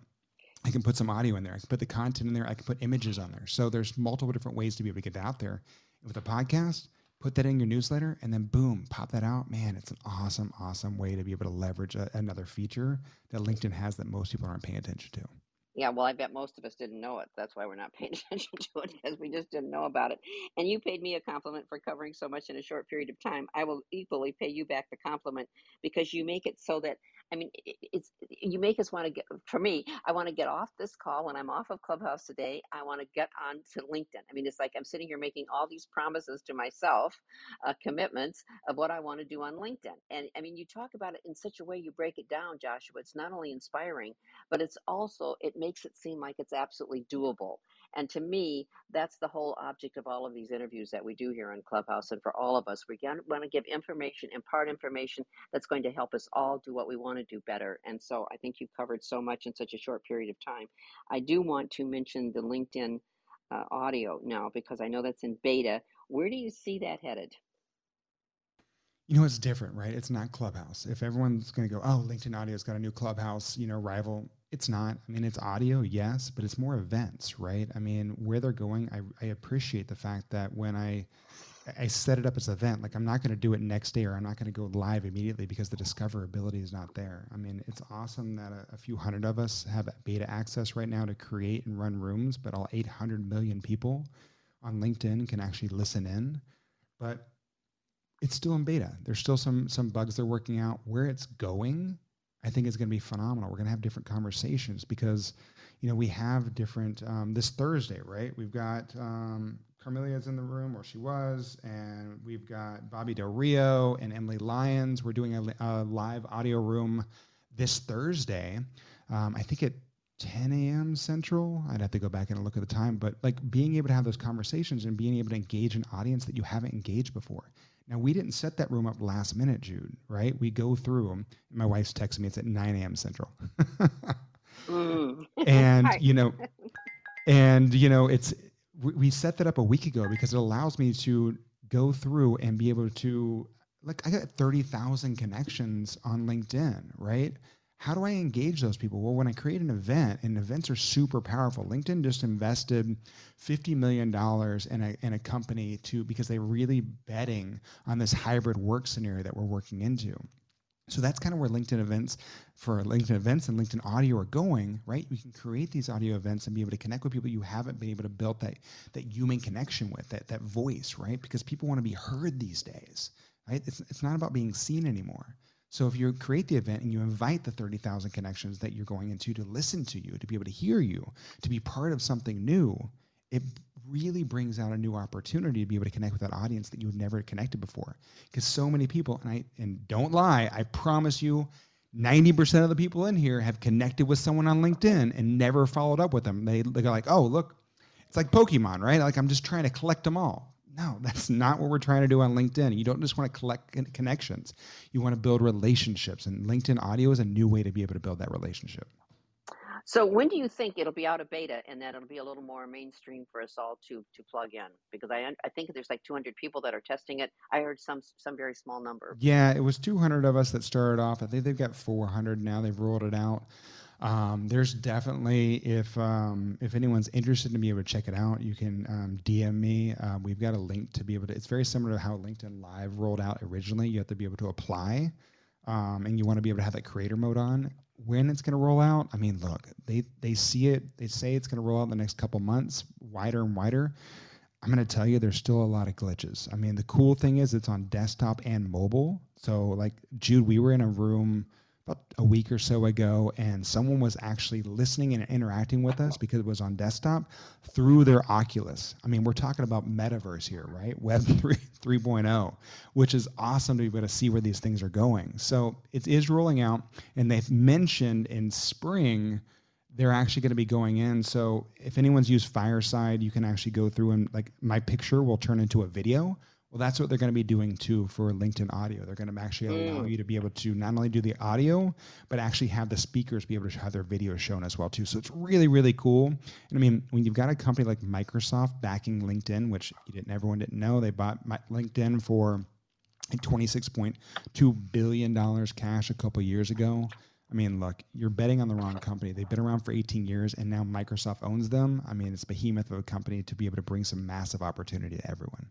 I can put some audio in there. I can put the content in there. I can put images on there. So there's multiple different ways to be able to get out there. With a podcast, put that in your newsletter, and then boom, pop that out. Man, it's an awesome, awesome way to be able to leverage a, another feature that LinkedIn has that most people aren't paying attention to. Yeah, well, I bet most of us didn't know it. That's why we're not paying attention to it because we just didn't know about it. And you paid me a compliment for covering so much in a short period of time. I will equally pay you back the compliment because you make it so that I mean, it's you make us want to get. For me, I want to get off this call when I'm off of Clubhouse today. I want to get on to LinkedIn. I mean, it's like I'm sitting here making all these promises to myself, uh, commitments of what I want to do on LinkedIn. And I mean, you talk about it in such a way. You break it down, Joshua. It's not only inspiring, but it's also it makes it seem like it's absolutely doable. And to me, that's the whole object of all of these interviews that we do here on Clubhouse. And for all of us, we want to give information, impart information that's going to help us all do what we want to do better. And so I think you've covered so much in such a short period of time. I do want to mention the LinkedIn uh, audio now because I know that's in beta. Where do you see that headed? You know, it's different, right? It's not Clubhouse. If everyone's going to go, oh, LinkedIn Audio's got a new Clubhouse, you know, rival, it's not. I mean, it's audio, yes, but it's more events, right? I mean, where they're going, I, I appreciate the fact that when I I set it up as an event, like I'm not going to do it next day or I'm not going to go live immediately because the discoverability is not there. I mean, it's awesome that a, a few hundred of us have beta access right now to create and run rooms, but all 800 million people on LinkedIn can actually listen in. But it's still in beta. There's still some some bugs they're working out. Where it's going, I think it's going to be phenomenal. We're going to have different conversations because, you know, we have different. Um, this Thursday, right? We've got um, Carmelia's in the room, or she was, and we've got Bobby Del Rio and Emily Lyons. We're doing a, a live audio room this Thursday. Um, I think at 10 a.m. Central. I'd have to go back and look at the time, but like being able to have those conversations and being able to engage an audience that you haven't engaged before. Now, we didn't set that room up last minute, Jude, right? We go through them. My wife's texting me, it's at 9 a.m. Central. mm. And, you know, and, you know, it's, we set that up a week ago because it allows me to go through and be able to, like, I got 30,000 connections on LinkedIn, right? How do I engage those people? Well, when I create an event, and events are super powerful. LinkedIn just invested $50 million in a, in a company to because they're really betting on this hybrid work scenario that we're working into. So that's kind of where LinkedIn events for LinkedIn events and LinkedIn audio are going, right? You can create these audio events and be able to connect with people you haven't been able to build that that human connection with, that that voice, right? Because people want to be heard these days, right? It's it's not about being seen anymore. So if you create the event and you invite the 30,000 connections that you're going into to listen to you, to be able to hear you, to be part of something new, it really brings out a new opportunity to be able to connect with that audience that you've never connected before. Because so many people, and I and don't lie, I promise you, 90% of the people in here have connected with someone on LinkedIn and never followed up with them. They, they're like, oh, look, it's like Pokemon, right? Like I'm just trying to collect them all. No, that's not what we're trying to do on LinkedIn. You don't just want to collect connections. You want to build relationships, and LinkedIn audio is a new way to be able to build that relationship. So when do you think it'll be out of beta and that it'll be a little more mainstream for us all to to plug in? Because I I think there's like 200 people that are testing it. I heard some some very small number. Yeah, it was 200 of us that started off. I think they've got 400 now. They've rolled it out. Um, there's definitely if um, if anyone's interested to be able to check it out, you can um, DM me. Uh, we've got a link to be able to. It's very similar to how LinkedIn Live rolled out originally. You have to be able to apply, um, and you want to be able to have that creator mode on. When it's going to roll out, I mean, look, they they see it. They say it's going to roll out in the next couple months, wider and wider. I'm going to tell you, there's still a lot of glitches. I mean, the cool thing is it's on desktop and mobile. So, like Jude, we were in a room about a week or so ago, and someone was actually listening and interacting with us because it was on desktop through their Oculus. I mean, we're talking about metaverse here, right? Web 3, 3.0, which is awesome to be able to see where these things are going. So it is rolling out, and they've mentioned in spring they're actually going to be going in. So if anyone's used Fireside, you can actually go through and like my picture will turn into a video well, that's what they're going to be doing too for LinkedIn audio. They're going to actually allow mm. you to be able to not only do the audio, but actually have the speakers be able to have their video shown as well too. So it's really, really cool. And I mean, when you've got a company like Microsoft backing LinkedIn, which you didn't, everyone didn't know, they bought LinkedIn for $26.2 billion cash a couple years ago. I mean, look, you're betting on the wrong company. They've been around for 18 years and now Microsoft owns them. I mean, it's behemoth of a company to be able to bring some massive opportunity to everyone.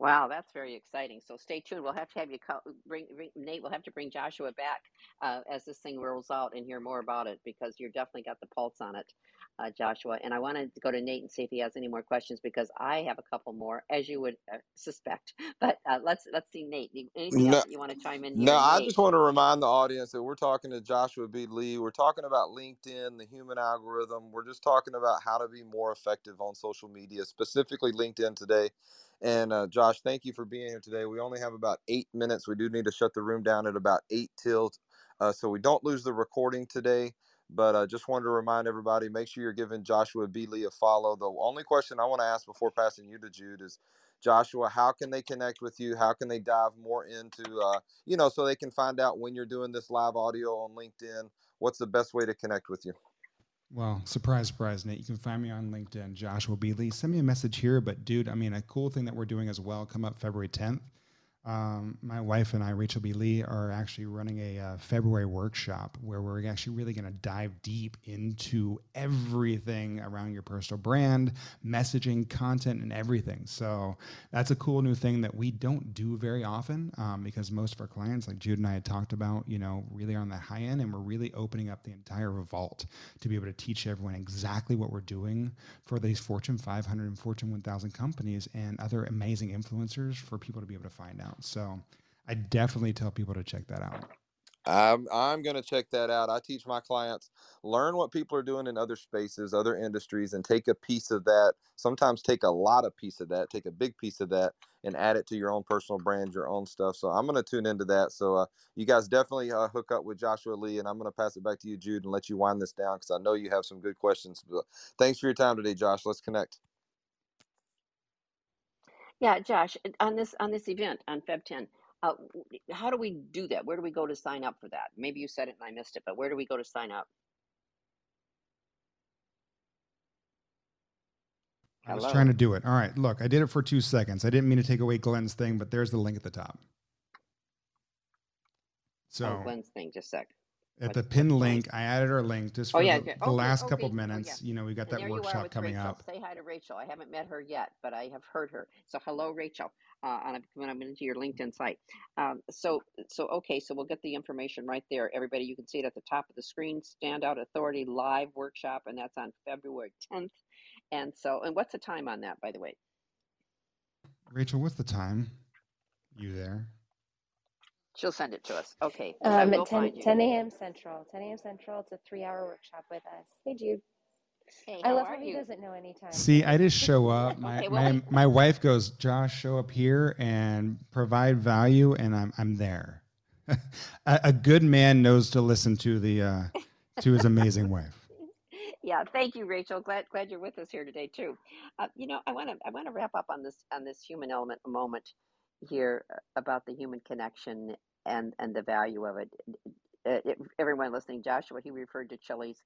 Wow, that's very exciting. So stay tuned. We'll have to have you call, bring, bring Nate. We'll have to bring Joshua back uh, as this thing rolls out and hear more about it because you're definitely got the pulse on it, uh, Joshua. And I want to go to Nate and see if he has any more questions because I have a couple more, as you would uh, suspect. But uh, let's let's see, Nate. Anything no, else you want to chime in? No, I just want to remind the audience that we're talking to Joshua B. Lee. We're talking about LinkedIn, the human algorithm. We're just talking about how to be more effective on social media, specifically LinkedIn today. And uh, Josh, thank you for being here today. We only have about eight minutes. We do need to shut the room down at about eight till, uh, so we don't lose the recording today. But I uh, just wanted to remind everybody: make sure you're giving Joshua B. Lee a follow. The only question I want to ask before passing you to Jude is, Joshua, how can they connect with you? How can they dive more into, uh, you know, so they can find out when you're doing this live audio on LinkedIn? What's the best way to connect with you? Well, surprise, surprise, Nate. You can find me on LinkedIn, Joshua B. Lee. Send me a message here. But, dude, I mean, a cool thing that we're doing as well, come up February 10th. Um, my wife and I, Rachel B. Lee, are actually running a uh, February workshop where we're actually really going to dive deep into everything around your personal brand, messaging, content, and everything. So that's a cool new thing that we don't do very often um, because most of our clients, like Jude and I had talked about, you know, really are on the high end, and we're really opening up the entire vault to be able to teach everyone exactly what we're doing for these Fortune 500 and Fortune 1000 companies and other amazing influencers for people to be able to find out. So I definitely tell people to check that out. I'm I'm gonna check that out. I teach my clients learn what people are doing in other spaces, other industries, and take a piece of that. Sometimes take a lot of piece of that, take a big piece of that, and add it to your own personal brand, your own stuff. So I'm gonna tune into that. So uh, you guys definitely uh, hook up with Joshua Lee, and I'm gonna pass it back to you, Jude, and let you wind this down because I know you have some good questions. But thanks for your time today, Josh. Let's connect. Yeah, Josh, on this on this event on Feb 10, uh, how do we do that? Where do we go to sign up for that? Maybe you said it and I missed it, but where do we go to sign up? I was trying to do it. All right, look, I did it for two seconds. I didn't mean to take away Glenn's thing, but there's the link at the top. So oh, Glenn's thing, just a sec. At the pin link, I added our link just oh, for oh, yeah, the, the last okay, couple of minutes. Oh, yeah. You know, we got and that workshop coming Rachel. up. Say hi to Rachel. I haven't met her yet, but I have heard her. So hello, Rachel. Uh, when I'm into your LinkedIn site. Um, so, so okay, so we'll get the information right there. Everybody, you can see it at the top of the screen. Standout Authority Live Workshop, and that's on February 10th. And so, and what's the time on that, by the way? Rachel, what's the time? You there? She'll send it to us. Okay. Um, at 10, 10 a.m. Central. 10 a.m. Central. It's a three hour workshop with us. Hey, Jude. Hey, I love how he doesn't know any time. See, I just show up. My, okay, well, my, my wife goes, Josh, show up here and provide value, and I'm, I'm there. a, a, good man knows to listen to the uh, to his amazing wife. Yeah, thank you, Rachel. Glad glad you're with us here today too. Uh, you know, I want to I want to wrap up on this on this human element moment here uh, about the human connection and and the value of it. it. Everyone listening, Joshua, he referred to Chili's.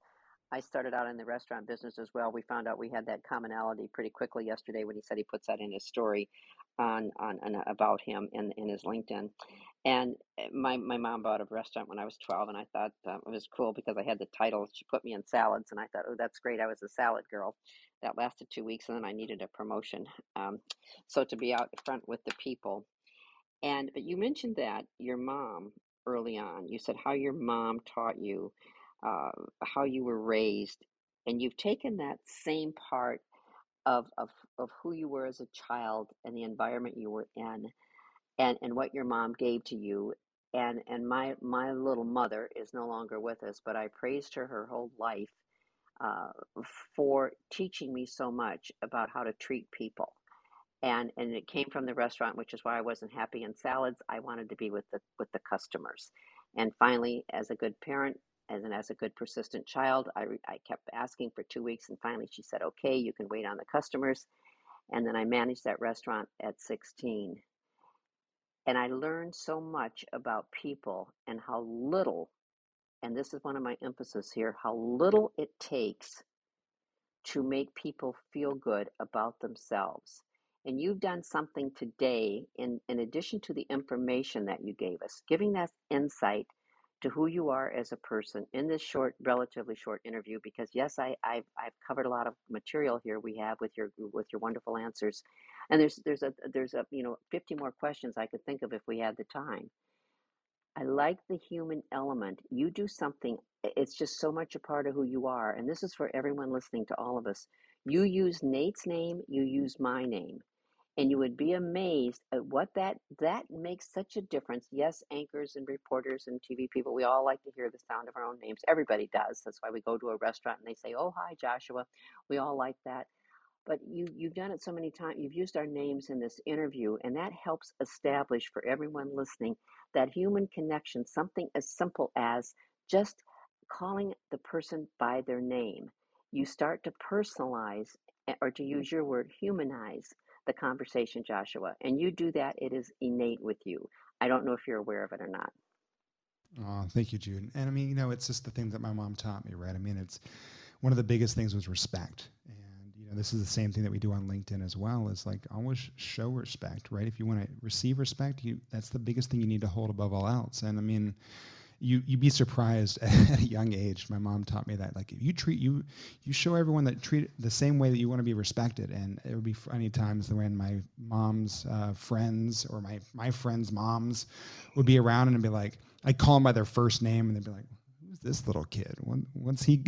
I started out in the restaurant business as well. We found out we had that commonality pretty quickly yesterday when he said he puts that in his story on on, on about him in in his LinkedIn. And eh, my my mom bought a restaurant when I was 12, and I thought um, it was cool because I had the title. She put me in salads, and I thought, oh, that's great. I was a salad girl. That lasted two weeks, and then I needed a promotion. Um, so to be out front with the people and but you mentioned that your mom early on, you said how your mom taught you, uh, how you were raised, and you've taken that same part of, of of who you were as a child and the environment you were in, and and what your mom gave to you, and and my my little mother is no longer with us, but I praised her her whole life uh, for teaching me so much about how to treat people. And, and it came from the restaurant, which is why I wasn't happy in salads. I wanted to be with the with the customers. And finally, as a good parent, as an as a good persistent child, I, I kept asking for two weeks, and finally she said, "Okay, you can wait on the customers." And then I managed that restaurant at 16, and I learned so much about people and how little and this is one of my emphasis here, how little it takes to make people feel good about themselves. And you've done something today, in, in addition to the information that you gave us, giving us insight to who you are as a person in this short, relatively short interview. Because yes, I, I've, I've covered a lot of material here. We have with your with your wonderful answers, and there's there's a there's a you know 50 more questions I could think of if we had the time. I like the human element. You do something, it's just so much a part of who you are. And this is for everyone listening to all of us. You use Nate's name, you use my name. And you would be amazed at what that that makes such a difference. Yes, anchors and reporters and TV people, we all like to hear the sound of our own names. Everybody does. That's why we go to a restaurant and they say, "Oh, hi, Joshua." We all like that but you you've done it so many times you've used our names in this interview and that helps establish for everyone listening that human connection, something as simple as just calling the person by their name. You start to personalize, eh, or to use your word, humanize the conversation, Joshua. And you do that, it is innate with you. I don't know if you're aware of it or not. Oh, thank you, Jude. And I mean, you know, it's just the thing that my mom taught me, right? I mean, it's one of the biggest things was respect. And you know, this is the same thing that we do on LinkedIn as well. Is like always show respect, right? If you want to receive respect, you that's the biggest thing you need to hold above all else. And I mean, you you'd be surprised at a young age. My mom taught me that like if you treat you you show everyone that treat the same way that you want to be respected. And it would be funny times when my mom's uh, friends or my my friends' moms would be around and be like, I'd call them by their first name and they'd be like, "Who's this little kid? What's he?"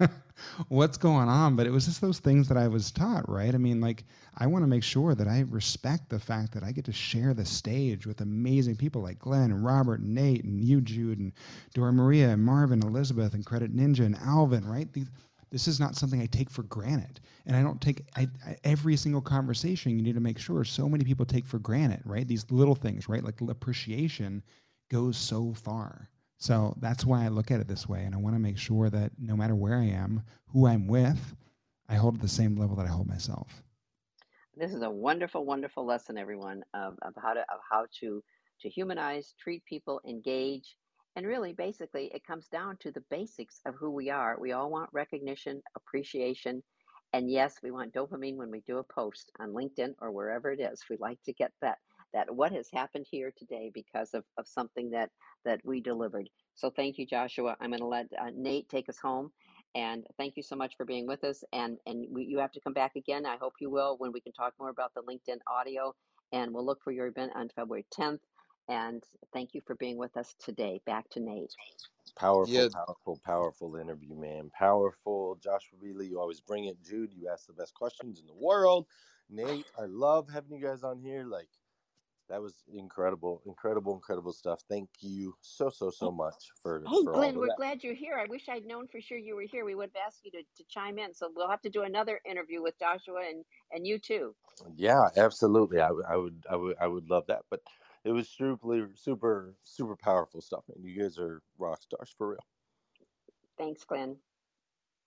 what's going on? But it was just those things that i was taught right? I mean like i want to make sure that i respect the fact that i get to share the stage with amazing people like glenn and robert and nate and you jude and dora maria and marvin elizabeth and credit ninja and alvin right? These, this is not something i take for granted. And i don't take I, I, every single conversation you need to make sure so many people take for granted right? These little things right? Like appreciation goes so far so that's why I look at it this way. And I want to make sure that no matter where I am, who I'm with, I hold the same level that I hold myself. This is a wonderful, wonderful lesson, everyone, of, of how to of how to to humanize, treat people, engage, and really, basically, it comes down to the basics of who we are. We all want recognition, appreciation, and yes, we want dopamine when we do a post on LinkedIn or wherever it is. We like to get that that what has happened here today because of, of something that that we delivered. So thank you, Joshua. I'm going to let uh, Nate take us home. And thank you so much for being with us. And and we, you have to come back again. I hope you will when we can talk more about the LinkedIn audio. And we'll look for your event on February 10th. And thank you for being with us today. Back to Nate. Powerful, yeah. powerful, powerful interview, man. Powerful. Joshua B. Lee, you always bring it. Jude, you ask the best questions in the world. Nate, I love having you guys on here. Like, that was incredible, incredible, incredible stuff. Thank you so, so, so oh, much for. Hey, for Glenn, we're that. glad you're here. I wish I'd known for sure you were here. We would have asked you to, to chime in. So we'll have to do another interview with Joshua and and you too. Yeah, absolutely. I, I would, I would, I would love that. But it was super, super, super powerful stuff, and you guys are rock stars for real. Thanks, Glenn.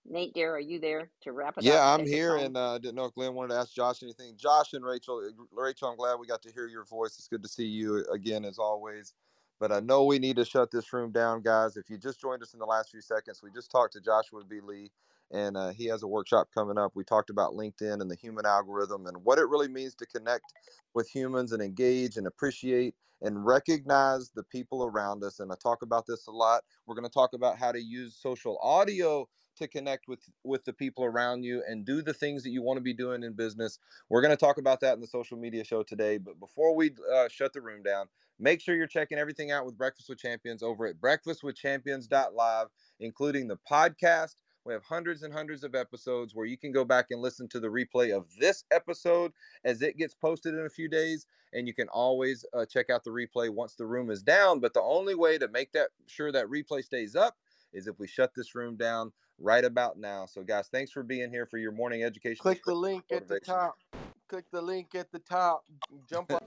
Nate, dear, are you there to wrap it yeah, up? Yeah, I'm here, and uh, I uh, didn't know if Glenn wanted to ask Josh anything. Josh and Rachel, uh, Rachel, I'm glad we got to hear your voice. It's good to see you again, as always. But I know we need to shut this room down, guys. If you just joined us in the last few seconds, we just talked to Joshua B. Lee, and uh, he has a workshop coming up. We talked about LinkedIn and the human algorithm and what it really means to connect with humans and engage and appreciate and recognize the people around us. And I talk about this a lot. We're going to talk about how to use social audio to connect with with the people around you and do the things that you want to be doing in business. We're going to talk about that in the social media show today. But before we uh, shut the room down, make sure you're checking everything out with Breakfast with Champions over at breakfastwithchampions.live, including the podcast. We have hundreds and hundreds of episodes where you can go back and listen to the replay of this episode as it gets posted in a few days. And you can always uh, check out the replay once the room is down. But the only way to make that sure that replay stays up is if we shut this room down right about now. So, guys, thanks for being here for your morning education. Click the link at the top. Click the link at the top. Jump up.